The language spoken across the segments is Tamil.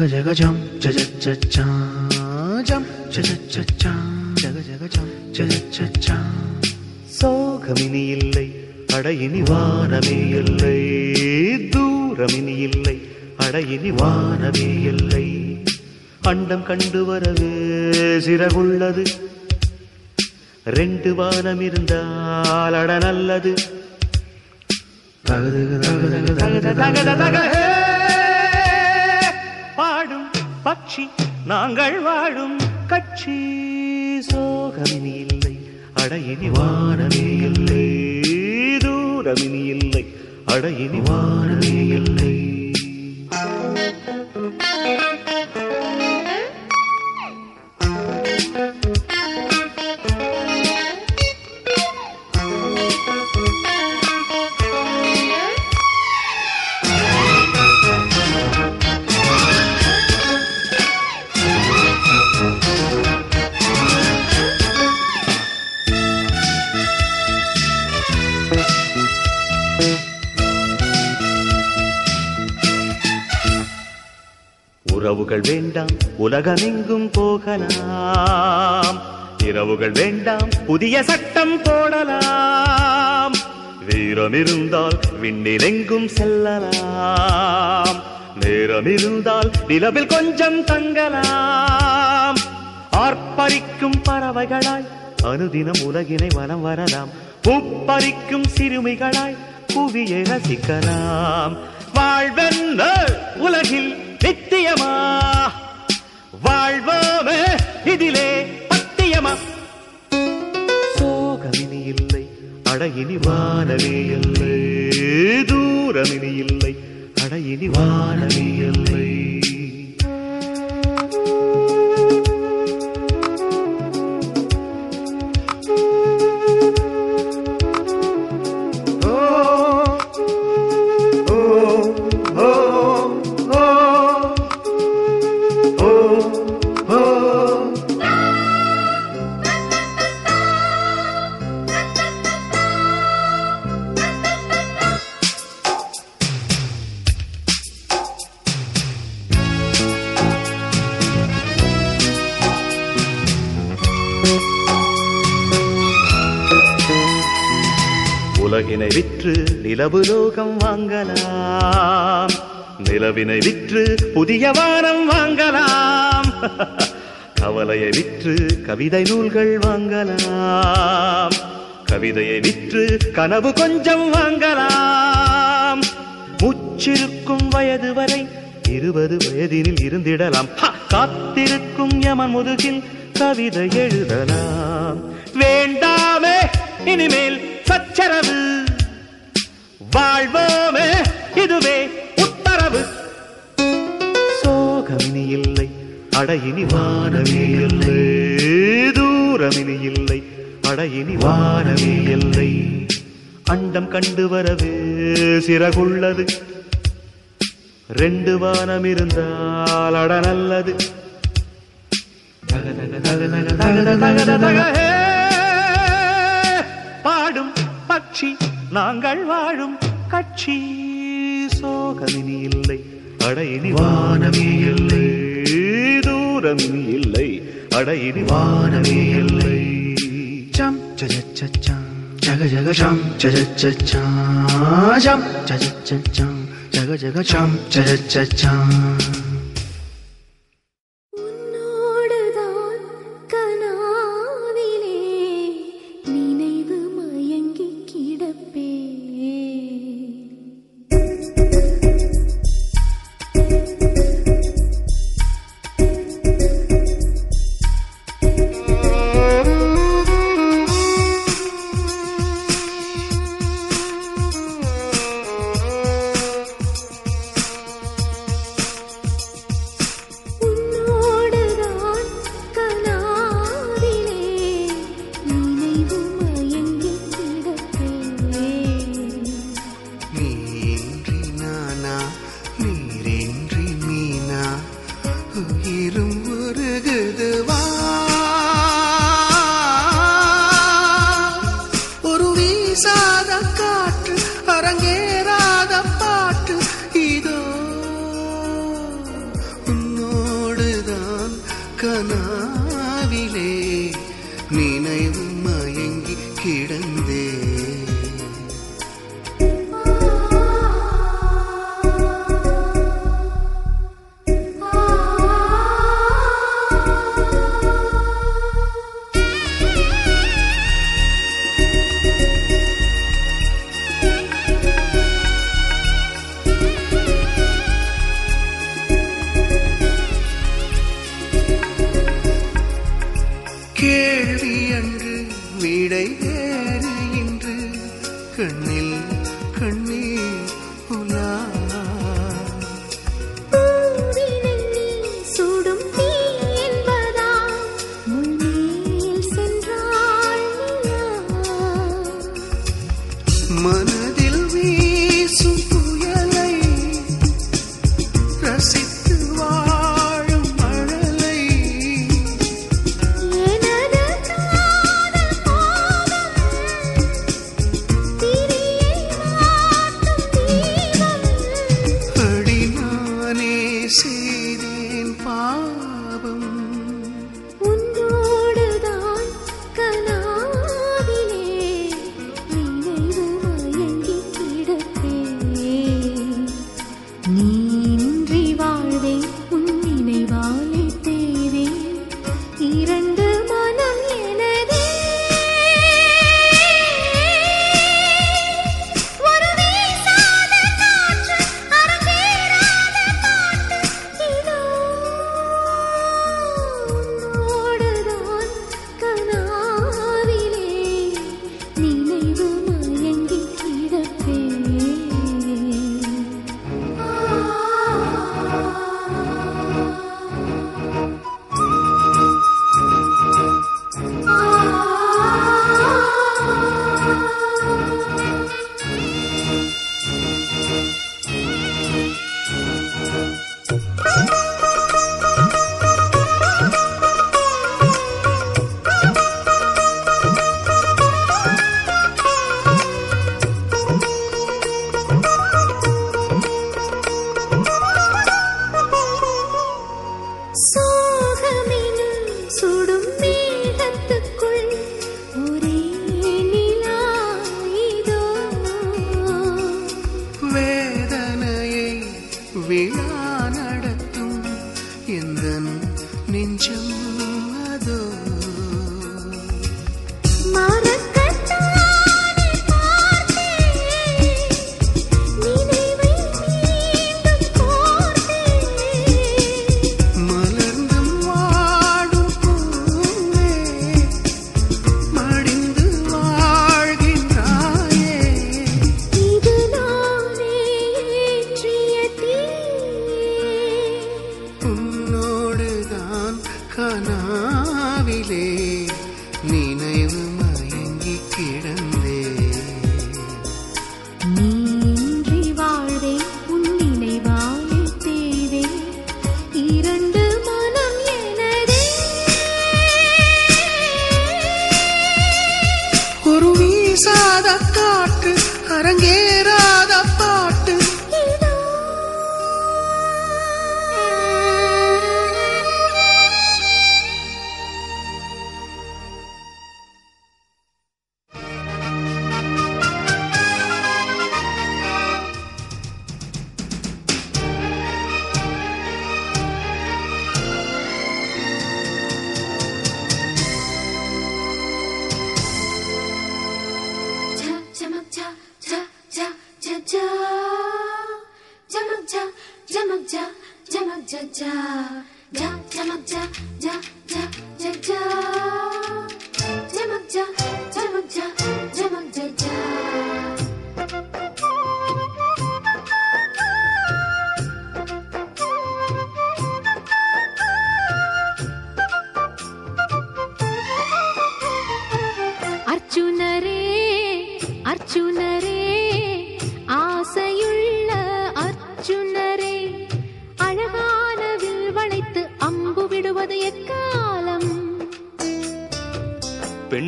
cha cha cha, jaga jaga jump, cha cha cha cha. சோகமினி இல்லை அடையினி வானமே இல்லை. தூரமினி இல்லை அடையினி வானமே இல்லை. அண்டம் கண்டு வரவே சிறகுள்ளது. ரெண்டு வானம் இருந்தால் அட நல்லது. தகதக தகதக தகதக தகதக. ஆட்சி நாங்கள் வாழும் கட்சி. சோகமினி இல்லை அடையினி வானமே இல்லை. தூரமினி இல்லை அடையினி வானமே இல்லை. இரவுகள் வேண்டாம் உலகமெங்கும் போகலாம். இரவுகள் வேண்டாம் புதிய சட்டம் போடலாம். வீரம் இருந்தால் விண்ணிலெங்கும் செல்லலாம். நேரம் இருந்தால் நிலவில் கொஞ்சம் தங்கலாம். ஆர்ப்பரிக்கும் பறவைகளாய் அனுதினம் உலகினை வனம் வரலாம். பூப்பறிக்கும் சிறுமிகளாய் புவியை ரசிக்கலாம். வாழ்வென்ன உலகில் நித்தியமா? வாழ்வோமே இதிலே பத்தியமா? சோகமினி இல்லை அடையினி வானமே இல்லை. தூரமினி இல்லை அடையினி வானமே இல்லை. விற்று நிலவு லோகம் வாங்கலாம். நிலவினை விற்று புதிய வாரம் வாங்கலாம். கவலையை விற்று கவிதை நூல்கள் வாங்கலாம். கவிதையை விற்று கனவு கொஞ்சம் வாங்கலாம். முச்சிருக்கும் வயது வரை இருபது வயதினில் இருந்திடலாம். காத்திருக்கும் யமன் முதுகில் கவிதை எழுதலாம். வேண்டாமே இனிமேல் சச்சரவு. வாழ்வோமே இதுவே உத்தரவு சோகமினி இல்லை அடையினி வானமே இல்லை தூரமினி இல்லை அடையினி வானமே இல்லை அண்டம் கண்டு வரவே சிறகுள்ளது ரெண்டு வானம் இருந்தால் அட நல்லது தக தக தக தக தக தக தக பட்சி நாங்கள் வாழும் கட்சி சோகமினி இல்லை அடையினி வானமே இல்லை தூரமினி இல்லை அடையினி வானமே இல்லை சம் சஜச்சம் ஜக ஜக சம் சஜச்சம் சம் சஜச்சம் ஜக ஜக சம் சஜச்சம்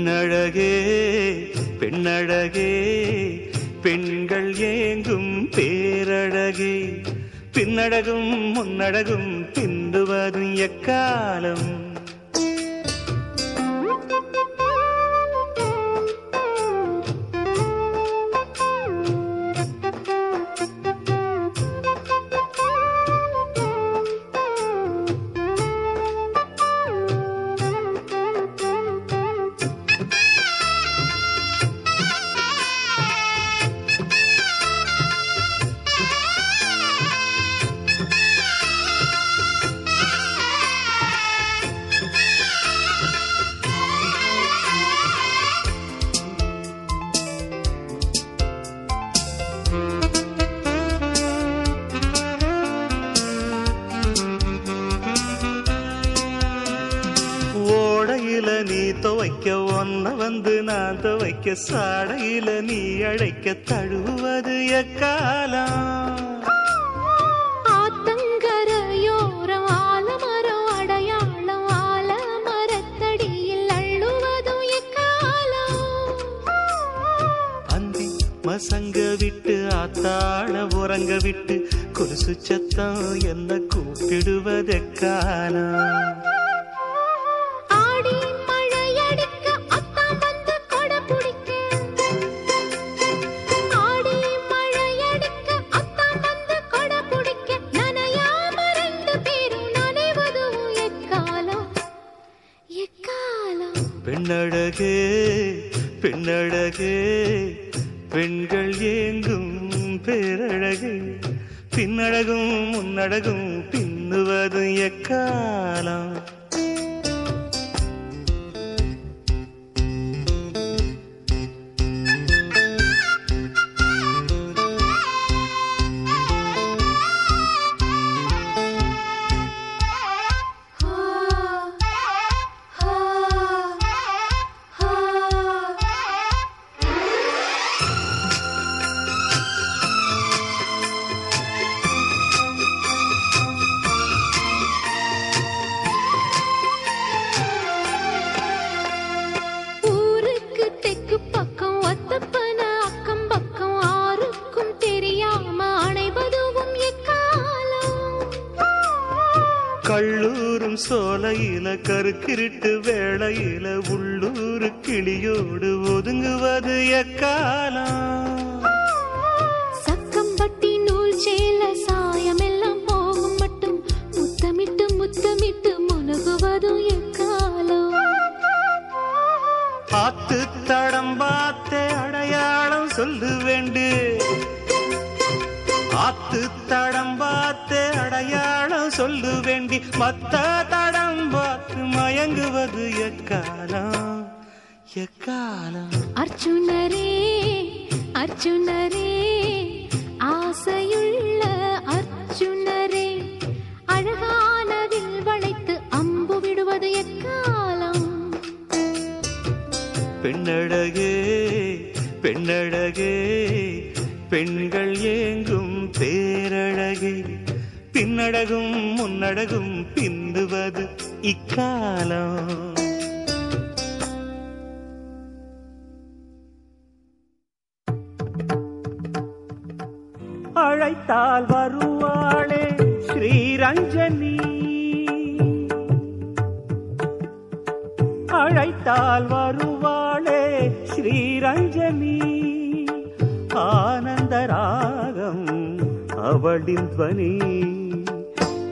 பெண்ணழகே பெண்ணழகே பெண்கள் ஏங்கும் பேரழகே. பின்னடகும் முன்னடகும் பிந்துவதும் எக்காலம்? அர்ச்சுனரே அர்ச்சுனரே ஆசையுள்ள அர்ச்சுனரே அழகானதில் வளைத்து அம்பு விடுவது எக்காலம்? பெண்ணழகே பெண்ணழகே பெண்கள் ஏங்கும் பேரழகே பின்னடகும் முன்னடகும் பிந்துவது இக்காலம். பனி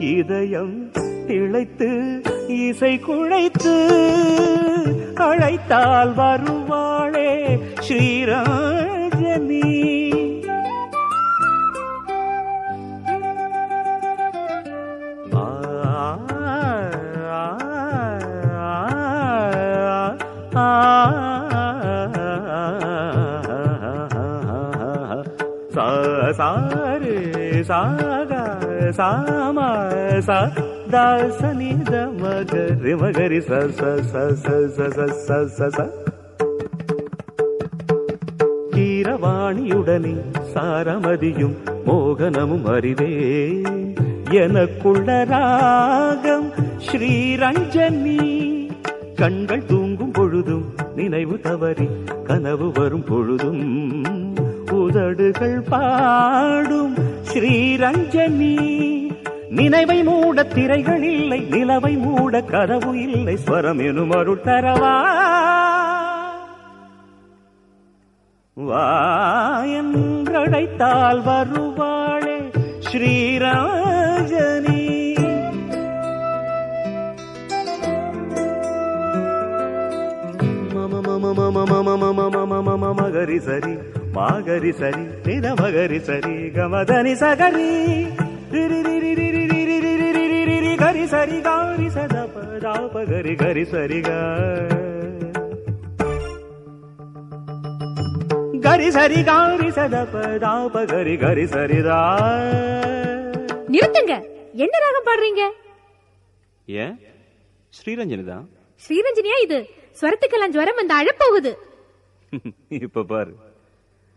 இதயம் திளைத்து இசை குழைத்து அழைத்தால் வரும் சாம ச தாசனி த மகரி மகரி ச ச ச ச ச ச ச ச ச கீரவாணியுடனே சாரமதியும் மோகனமும் அறிவே எனக்குள்ள ராகம் ஸ்ரீரஞ்சனி. கண்கள் தூங்கும் பொழுதும் நினைவு தவறி கனவு வரும் பொழுதும் உதடுகள் பாடும் ஸ்ரீரஞ்சனி நினைவை மூட திரைகள் இல்லை நிலவை மூட கதவு இல்லை ஸ்வரம் எனும் அருள் தரவா வாயன்றடைத்தால் வருவாளே ஸ்ரீராஜனி மம மம மம மம மம மம மம மகரி சரி மாகரி சரி நித மகரி சரி கமதனி சகரி கரி சரி காரி சதப தாப கரி கரி சரி கரி சரி காரி சதப தாப கரி கரி சரிதா நிறுத்துங்க. என்ன ராகம் பாடுறீங்க? ஏன்? ஸ்ரீரஞ்சனி தான் ஸ்ரீரஞ்சனியா இது? ஸ்வரத்துக்கெல்லாம் ஜுவரம் வந்து அழப்போகுது. இப்ப பாரு.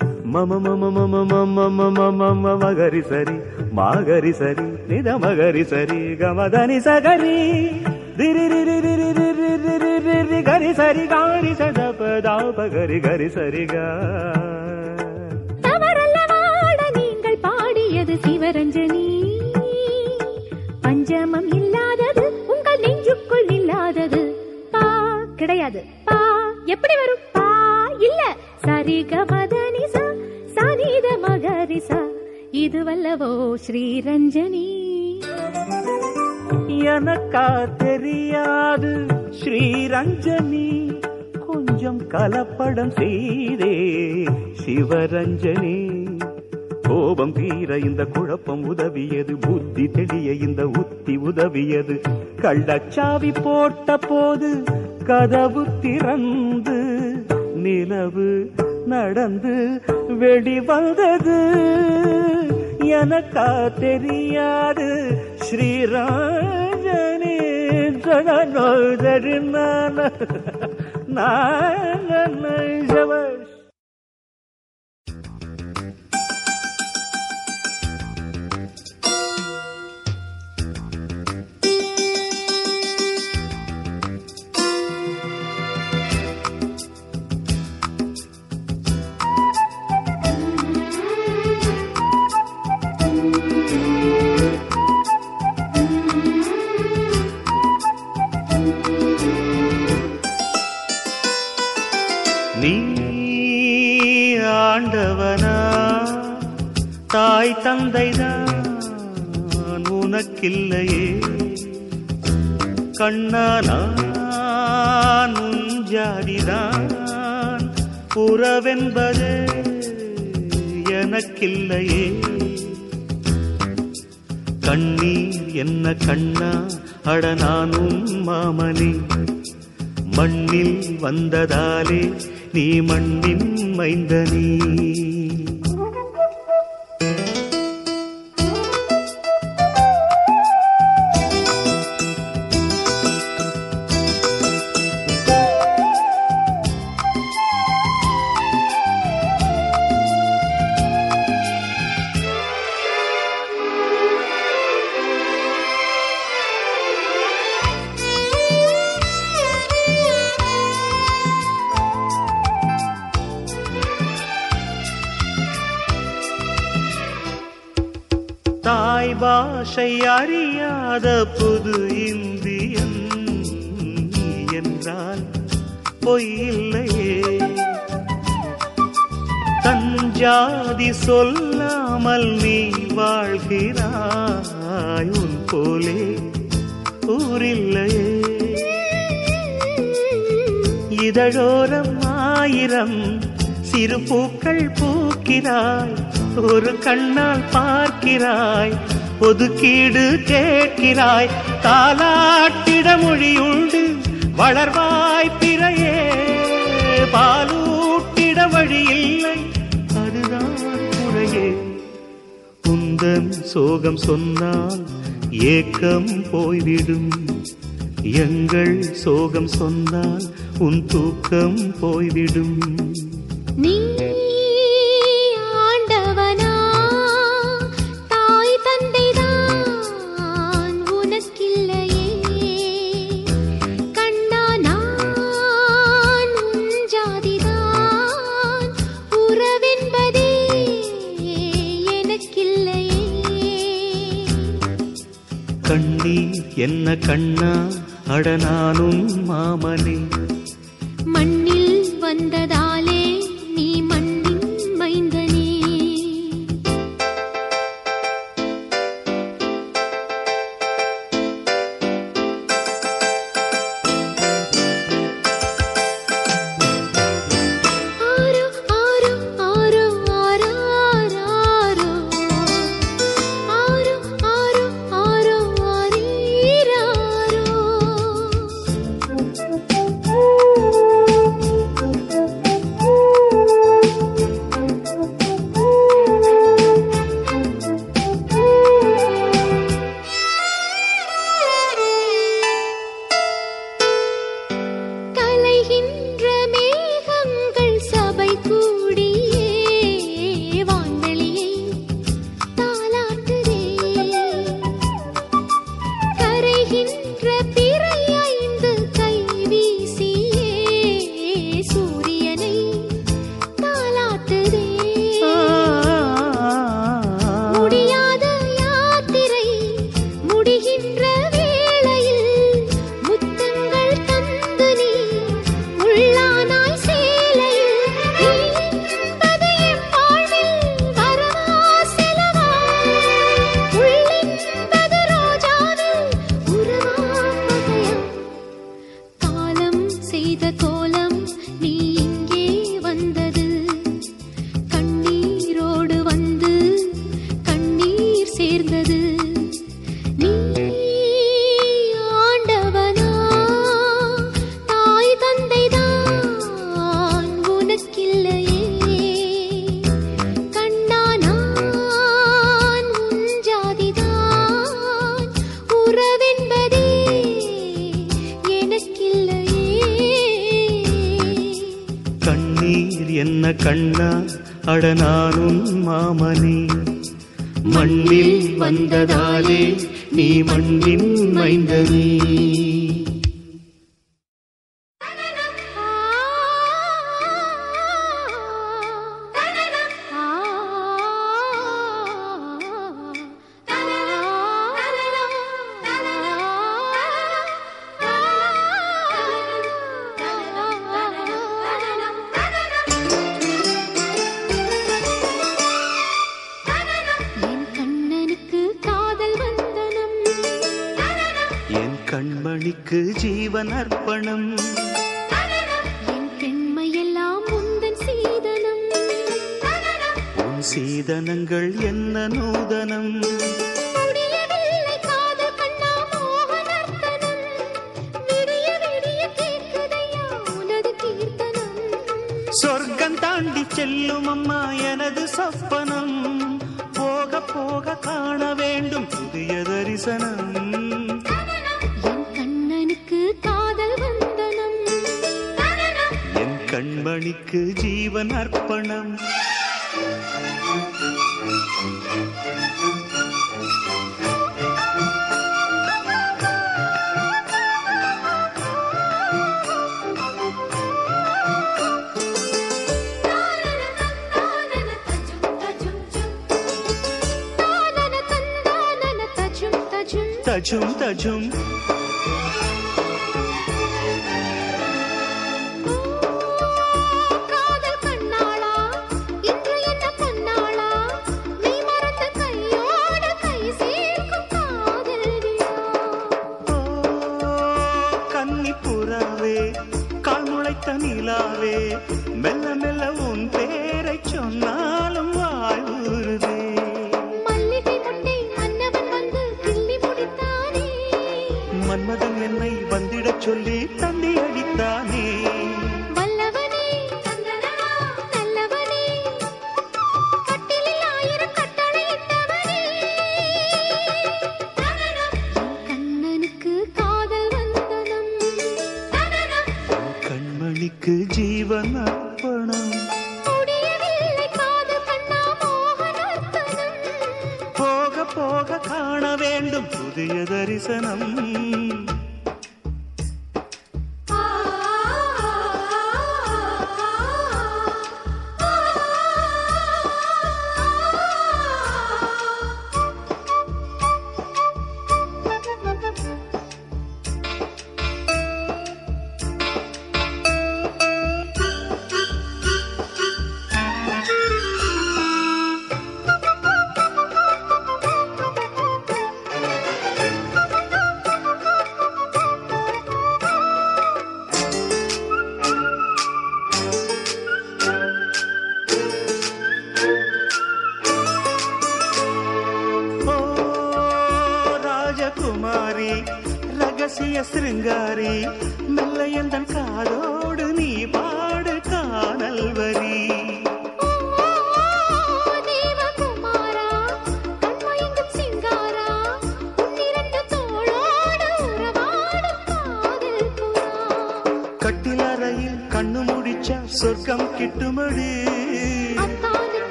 మమ మమ మమ మమ మమ మమ మగరి సరి మాగరి సరి నిద మగరి సరి గమదని సగరి గరి సరి గారి సద పదా పగరి గరి సరిగా நீங்கள் பாடியது சிவரஞ்சனி பஞ்சமம் இல்லாதது உங்கள் நெஞ்சுக்குள் இல்லாதது பா கிடையாது பா எப்படி வரும் பா இல்ல சரிக மதனிசா சனித மகரிசா. இதுவல்லவோ ஸ்ரீரஞ்சனி. எனக்கா தெரியாது ஸ்ரீரஞ்சனி. கொஞ்சம் கலப்படம் செய்தே சிவரஞ்சனி. கோபம் தீர இந்த குழப்பம் உதவியது புத்தி தெளிய இந்த உத்தி உதவியது. கள்ளச்சாவி போட்ட போது கதவு திறந்து நிலவு நடந்து வெளிவந்தது எனக்கா தெரியாது ஸ்ரீராஜனே. ஜனநோதரி நான தாய் தந்தைதான் உனக்கில்லையே. கண்ணானான் உன் ஜாதிதான் உறவென்பது எனக்கில்லையே. கண்ணீர் என்ன கண்ணா? அட நானும் மாமனே. மண்ணில் வந்ததாலே நீ மண்ணின் மைந்தனே. அத புது இந்தியன் என்றால் பொய்யில்லையே. தஞ்சாதி சொல்லாமல் நீ வாழ்கிறாய் உன் போலே ஊரில்லையே. இதழோரம் ஆயிரம் சிறு பூக்கள் பூக்கிறாய் ஒரு கண்ணால் பார்க்கிறாய் ஒதுக்கீடு கேட்கிறாய் தாலாட்டிட மொழியுண்டு வளர்வாய் பிறையே. பாலூட்டிட வழி இல்லை அதுதான் குறையே. குந்தன் சோகம் சொன்னால் ஏக்கம் போய்விடும். எங்கள் சோகம் சொன்னால் உன் தூக்கம் போய்விடும். என்ன கண்ணா? அடனானும் மாமனே. மண்ணில் வந்ததாலே ஆட நானும் மாமனே. மண்ணில் வந்ததாலே நீ மண்ணின் மைந்தனே 穷的穷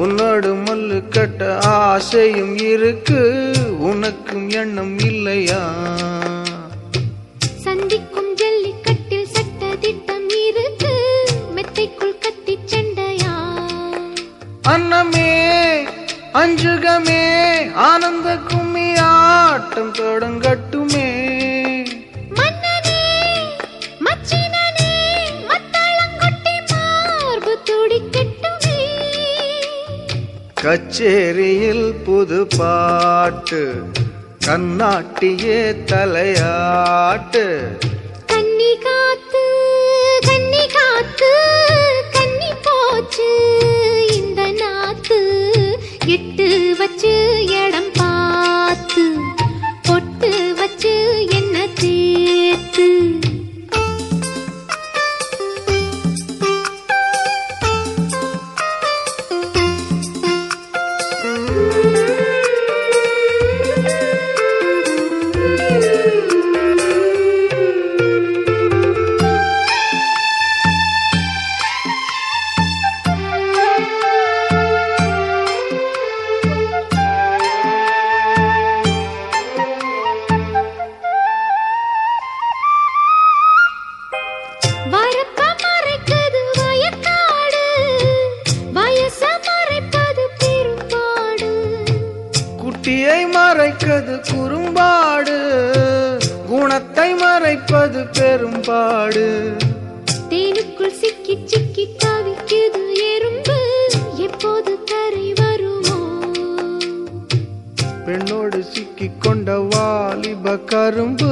உன்னோடு மல்லு கட்ட ஆசையும் இருக்கு. உனக்கும் எண்ணம் இல்லையா? சந்திக்கும் ஜல்லிக்கட்டில் சட்ட திட்டம் இருக்கு. மெத்தைக்குள் கத்தி சண்டையா? அன்னமே அஞ்சுகமே ஆனந்த கும்மி ஆட்டம் தொடங்கட்டுமே. கச்சேரியில் புது பாட்டு கண்ணாட்டியே தலையாட்டு. கரும்பு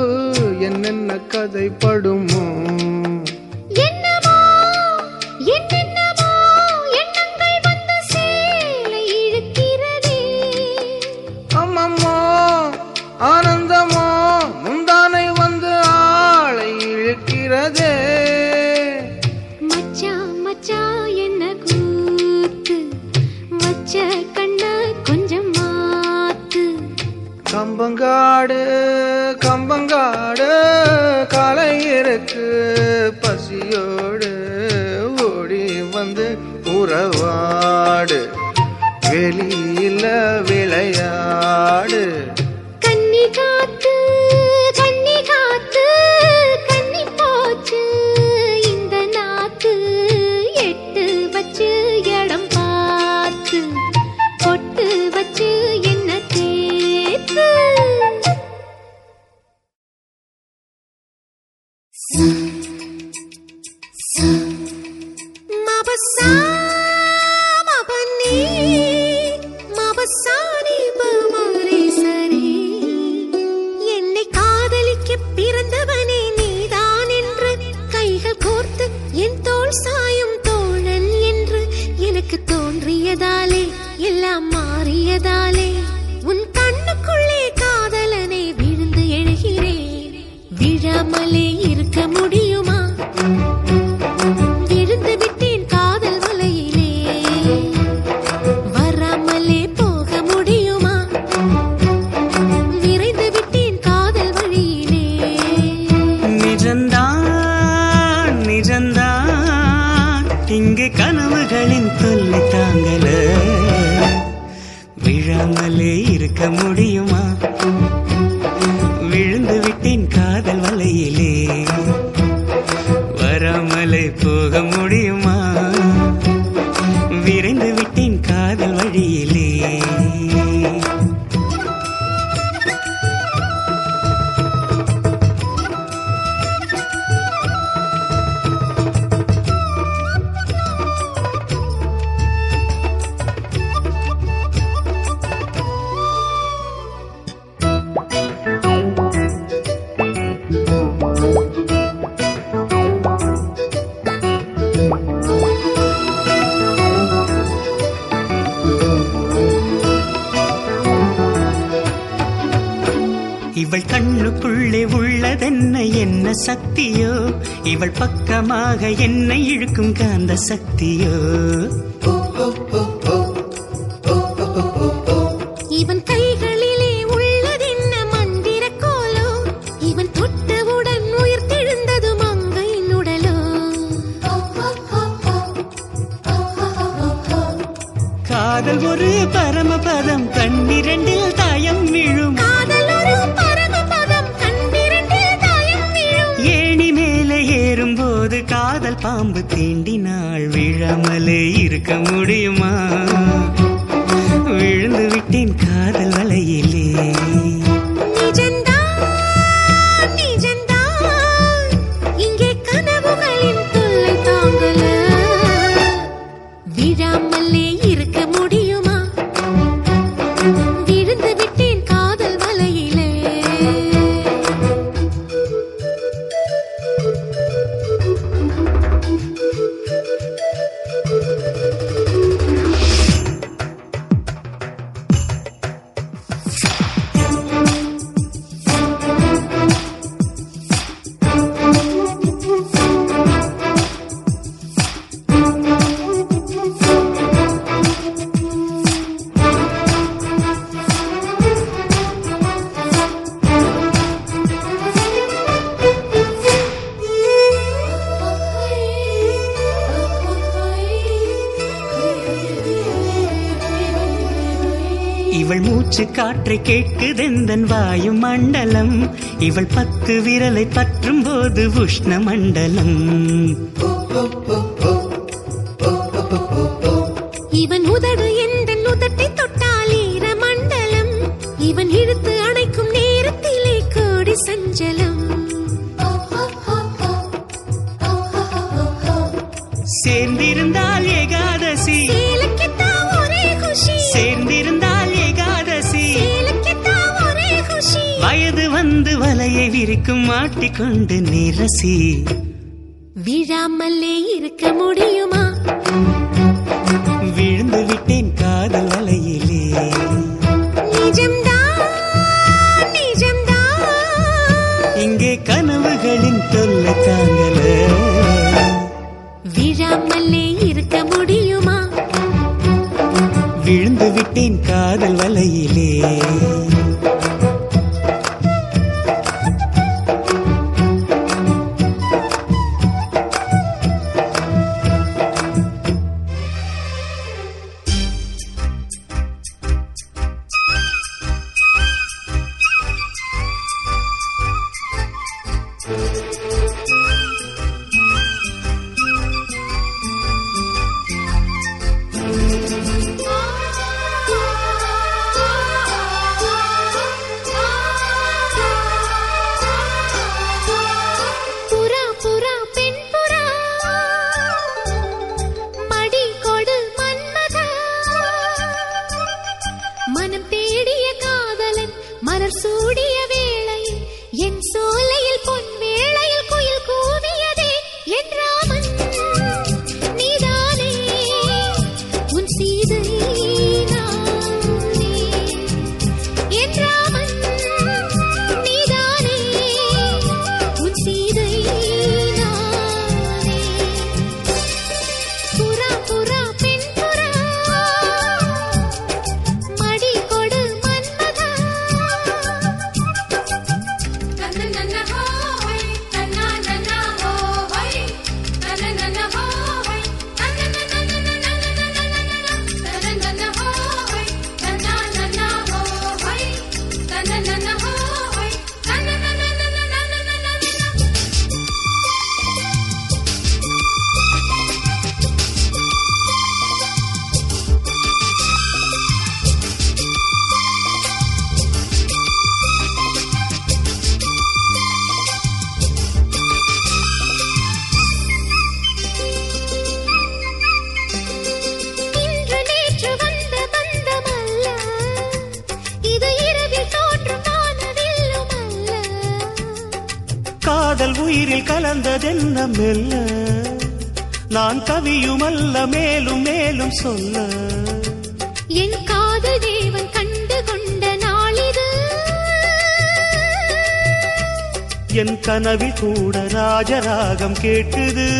வந்து காதல் பாம்பு தீண்டினால் விழாமலே இருக்க முடியுமா? கேட்குதெந்தன் வாயு மண்டலம். இவள் பத்து விரலை பற்றும் போது உஷ்ண மண்டலம். பேசி விழாமலே இருக்க முடியுமா? விழுந்து விட்டேன் காதல் அலையிலே. இங்கே கனவுகளின் தொல்லை தாங்கல. விழாமலே இருக்க முடியுமா? விழுந்து விட்டேன் காதல் வலையிலே கூட ராஜராகம் கேட்குது.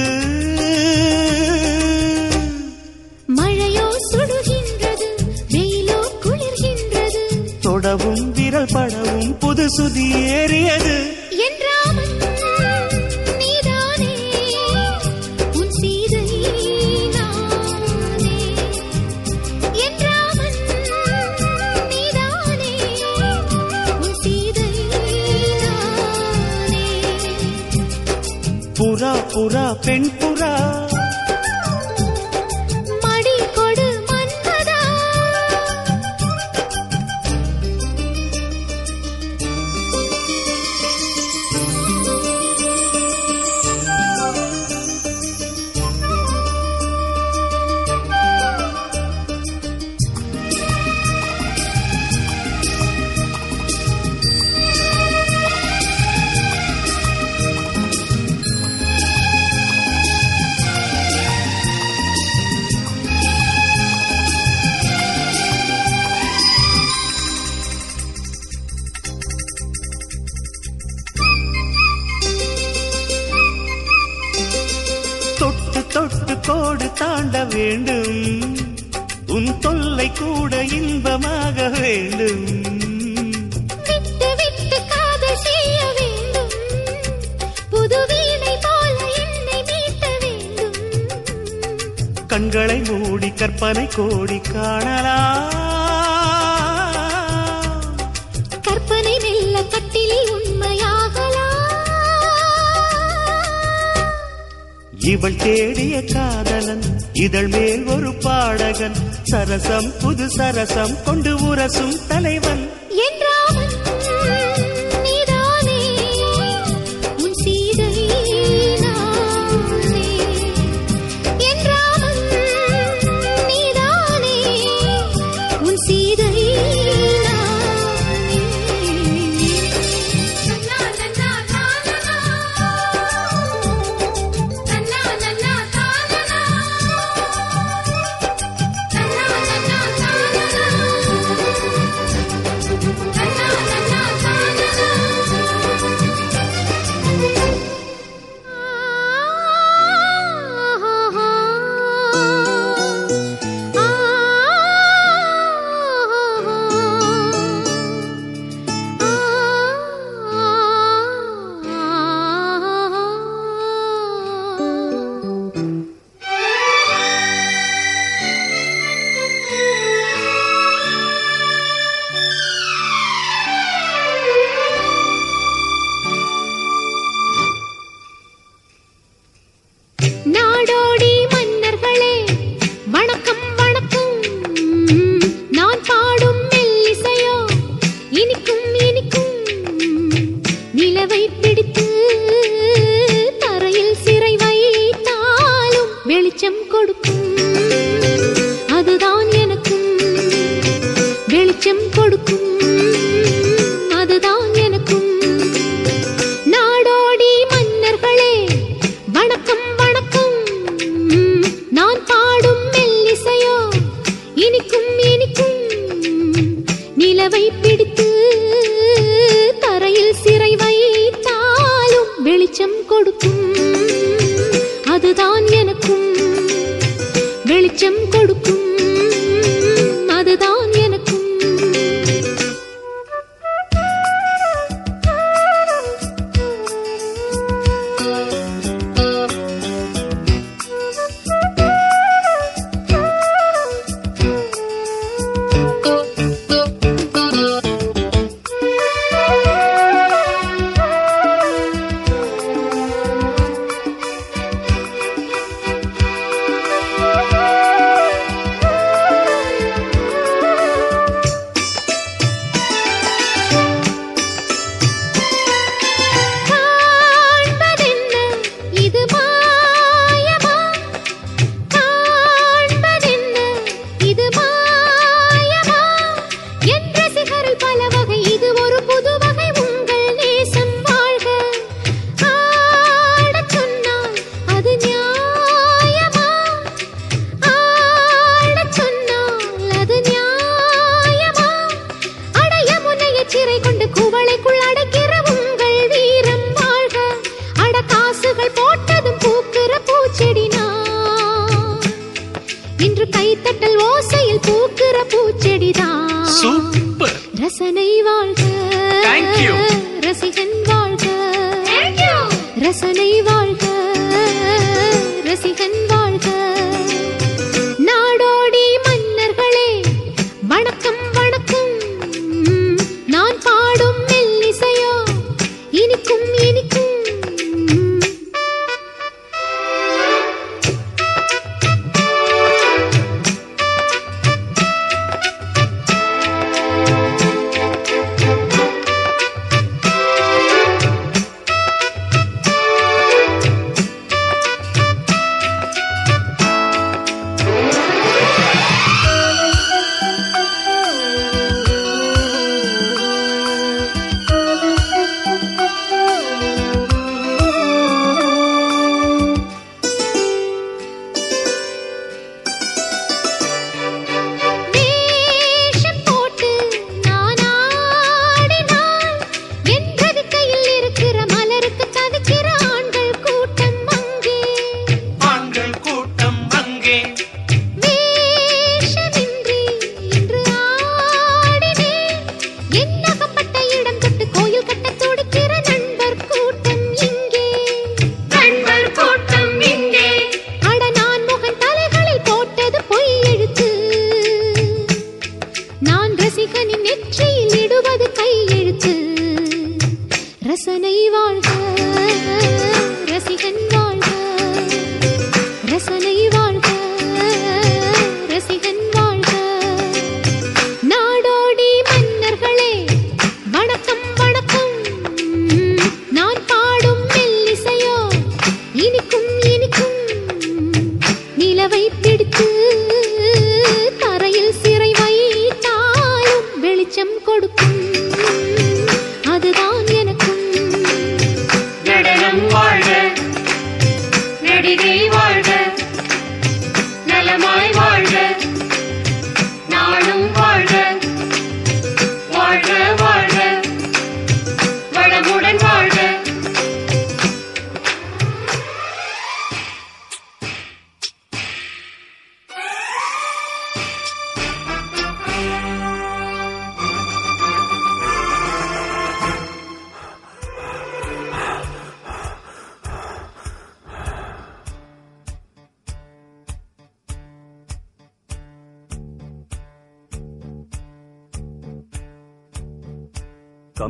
புது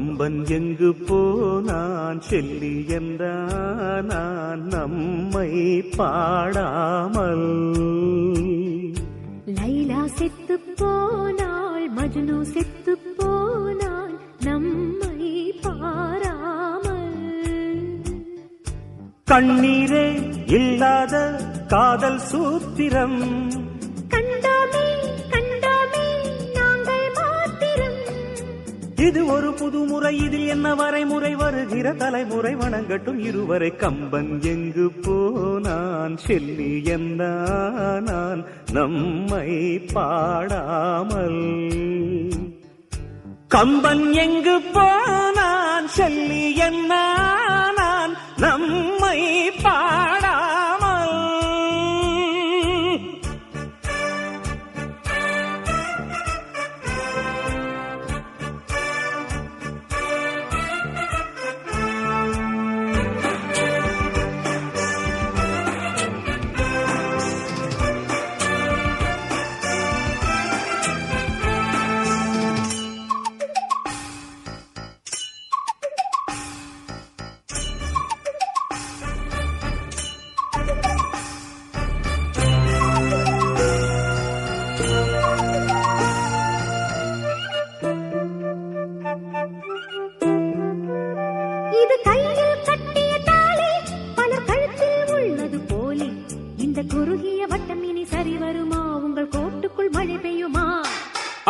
கம்பன் எங்கு போனான் செல்லி என்றான். நம்மை பாடாமல். லைலா செத்து போனாள் மஜ்னு செத்து போனாள் நம்மை பாராமல். கண்ணீரே இல்லாத காதல் சூத்திரம். இது ஒரு புதுமுறை இதில் என்ன வரைமுறை வருகிற தலைமுறை? வணங்கட்டும் இருவரை கம்பன் எங்கு போனான்? செல்லி நான் நம்மை பாடாமல். கம்பன் எங்கு போனான்? செல்லி நான் நம்மை பாட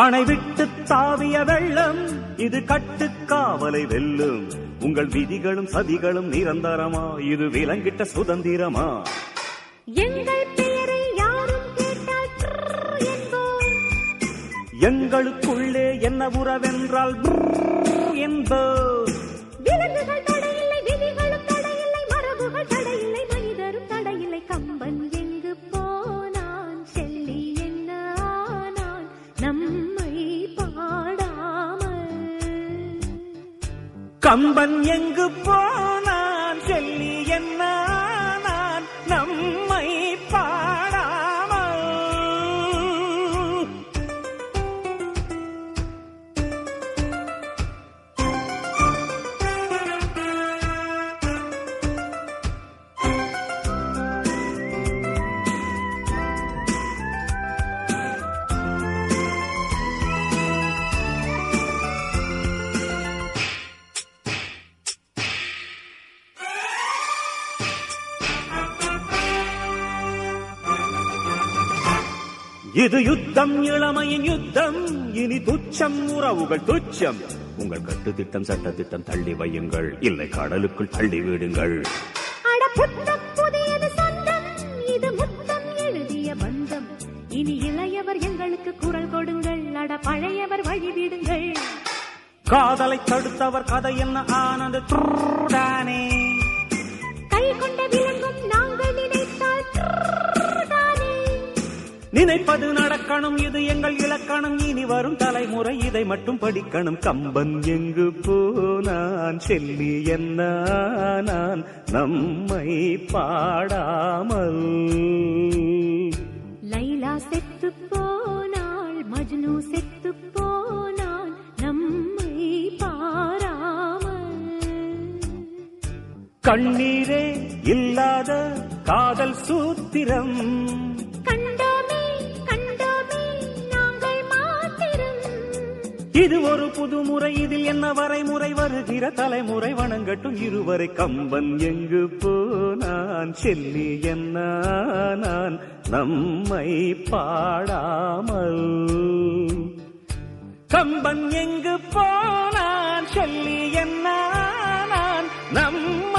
அணை விட்டு தாவிய வெள்ளம் இது கட்டுக்காவலை வெல்லும். உங்கள் விதிகளும் சதிகளும் நிரந்தரமா இது விலங்கிட்ட சுதந்திரமா? எங்கள் பெயரை யாரும் எங்களுக்குள்ளே என்ன உறவென்றால் என்போம். கம்பன் எங்கு இது யுத்தம் இளமையின் யுத்தம். இனி துச்சம் உறவுகள் துச்சம். உங்கள் கட்டு திட்டம் சட்ட திட்டம் தள்ளி வையுங்கள். இல்லை கடலுக்குள் தள்ளி விடுங்கள். இனி இளையவர் எங்களுக்கு குரல் கொடுங்கள். அட பழையவர் வழிவிடுங்கள். காதலை தடுத்தவர் கதை என்ன? ஆனது ட்ரூடானே கை கொண்ட விலங்கும் நாங்கள் நினைத்தால். நினைப்பது நடக்கணும் இது எங்கள் இலக்கணம். இனி வரும் தலைமுறை இதை மட்டும் படிக்கணும். கம்பன் எங்கு போனான் செல்லி என்ன நான் நம்மை பாடாமல். லைலா செத்து போனாள் மஜ்னு செத்து போனான் நம்மை பாராமல். கண்ணீரே இல்லாத காதல் சூத்திரம். இது ஒரு புதுமுறை இதில் என்ன வரைமுறை வருகிற தலைமுறை. வணங்கட்டும் இருவரை கம்பன் எங்கு போனான்? செல்லி என்ன நான்? நம்மை பாடாமல். கம்பன் எங்கு போனான்? செல்லி என்ன நான்? நம்மை